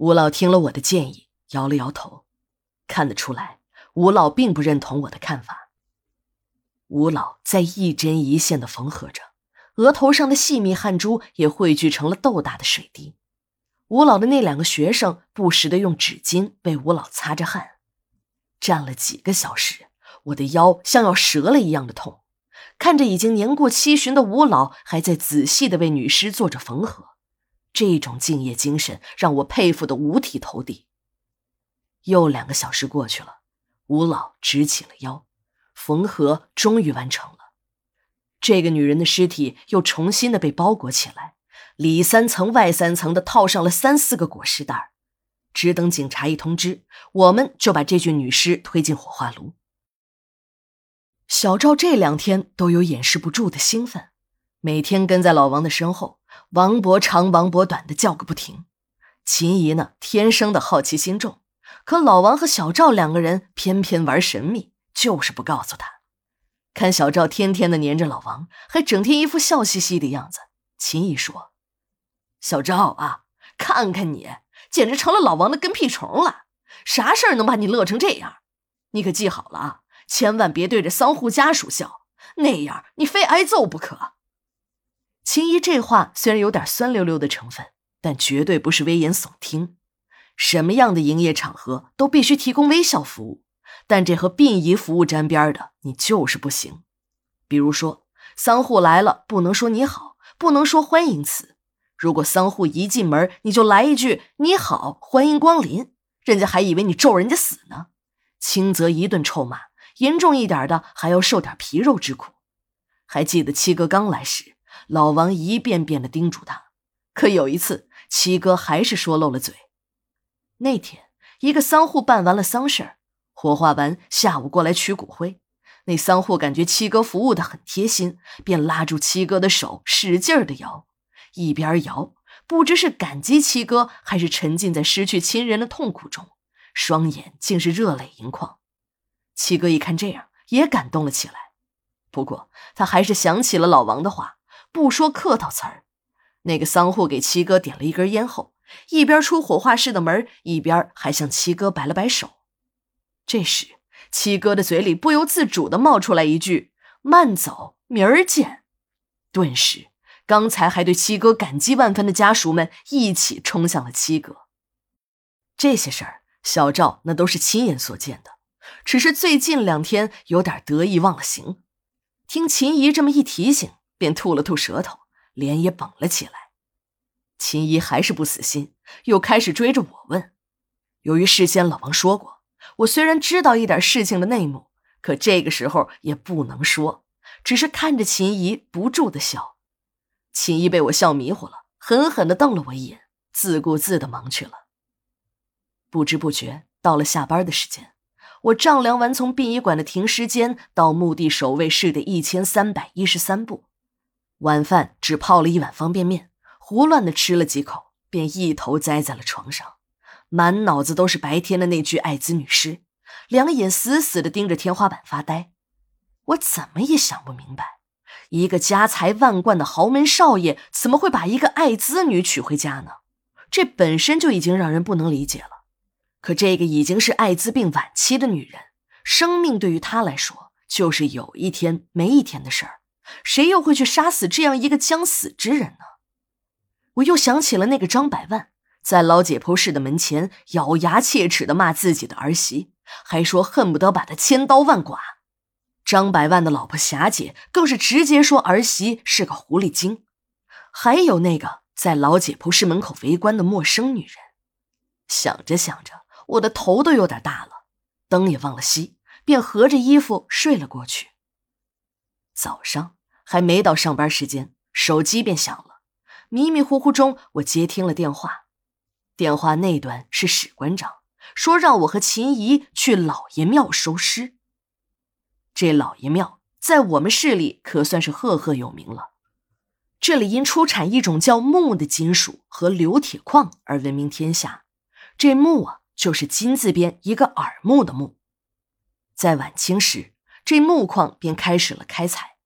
吴老听了我的建议，摇了摇头，看得出来，吴老并不认同我的看法。吴老在一针一线的缝合着，额头上的细密汗珠也汇聚成了豆大的水滴。吴老的那两个学生不时的用纸巾为吴老擦着汗，站了几个小时，我的腰像要折了一样的痛。看着已经年过七旬的吴老，还在仔细的为女尸做着缝合。这种敬业精神让我佩服的五体投地。又两个小时过去了，吴老直起了腰，缝合终于完成了。这个女人的尸体又重新的被包裹起来，里三层外三层的套上了三四个裹尸袋只等警察一通知，我们就把这具女尸推进火化炉。小赵这两天都有掩饰不住的兴奋，每天跟在老王的身后。王伯长，王伯短的叫个不停。秦姨呢，天生的好奇心重，可老王和小赵两个人偏偏玩神秘，就是不告诉他。看小赵天天的黏着老王，还整天一副笑嘻嘻的样子。秦姨说：“小赵啊，看看你，简直成了老王的跟屁虫了。啥事儿能把你乐成这样？你可记好了啊，千万别对着丧户家属笑，那样你非挨揍不可。”秦姨这话虽然有点酸溜溜的成分，但绝对不是危言耸听。什么样的营业场合都必须提供微笑服务，但这和殡仪服务沾边的，你就是不行。比如说，丧户来了，不能说你好，不能说欢迎词。如果丧户一进门你就来一句你好，欢迎光临，人家还以为你咒人家死呢。轻则一顿臭骂，严重一点的还要受点皮肉之苦。还记得七哥刚来时。老王一遍遍的叮嘱他，可有一次七哥还是说漏了嘴。那天一个丧户办完了丧事火化完下午过来取骨灰，那丧户感觉七哥服务的很贴心，便拉住七哥的手使劲的摇，一边摇不知是感激七哥，还是沉浸在失去亲人的痛苦中，双眼竟是热泪盈眶。七哥一看这样，也感动了起来，不过他还是想起了老王的话。不说客套词儿，那个丧户给七哥点了一根烟后，一边出火化室的门，一边还向七哥摆了摆手。这时，七哥的嘴里不由自主的冒出来一句：“慢走，明儿见。”顿时，刚才还对七哥感激万分的家属们一起冲向了七哥。这些事儿，小赵那都是亲眼所见的，只是最近两天有点得意忘了形。听秦姨这么一提醒。便吐了吐舌头，脸也绷了起来。秦姨还是不死心，又开始追着我问。由于事先老王说过，我虽然知道一点事情的内幕，可这个时候也不能说，只是看着秦姨不住的笑。秦姨被我笑迷糊了，狠狠的瞪了我一眼，自顾自的忙去了。不知不觉到了下班的时间，我丈量完从殡仪馆的停尸间到墓地守卫室的一千三百一十三步。晚饭只泡了一碗方便面，胡乱的吃了几口，便一头栽在了床上，满脑子都是白天的那具艾滋女尸，两眼死死的盯着天花板发呆。我怎么也想不明白，一个家财万贯的豪门少爷怎么会把一个艾滋女娶回家呢？这本身就已经让人不能理解了。可这个已经是艾滋病晚期的女人，生命对于她来说就是有一天没一天的事儿。谁又会去杀死这样一个将死之人呢？我又想起了那个张百万，在老解剖室的门前咬牙切齿的骂自己的儿媳，还说恨不得把她千刀万剐。张百万的老婆霞姐更是直接说儿媳是个狐狸精。还有那个在老解剖室门口围观的陌生女人。想着想着，我的头都有点大了，灯也忘了熄，便合着衣服睡了过去。早上。还没到上班时间，手机便响了。迷迷糊糊中，我接听了电话。电话那端是史馆长，说让我和秦姨去老爷庙收尸。这老爷庙在我们市里可算是赫赫有名了。这里因出产一种叫木的金属和硫铁矿而闻名天下。这木啊，就是金字边一个耳目的木。在晚清时，这木矿便开始了开采。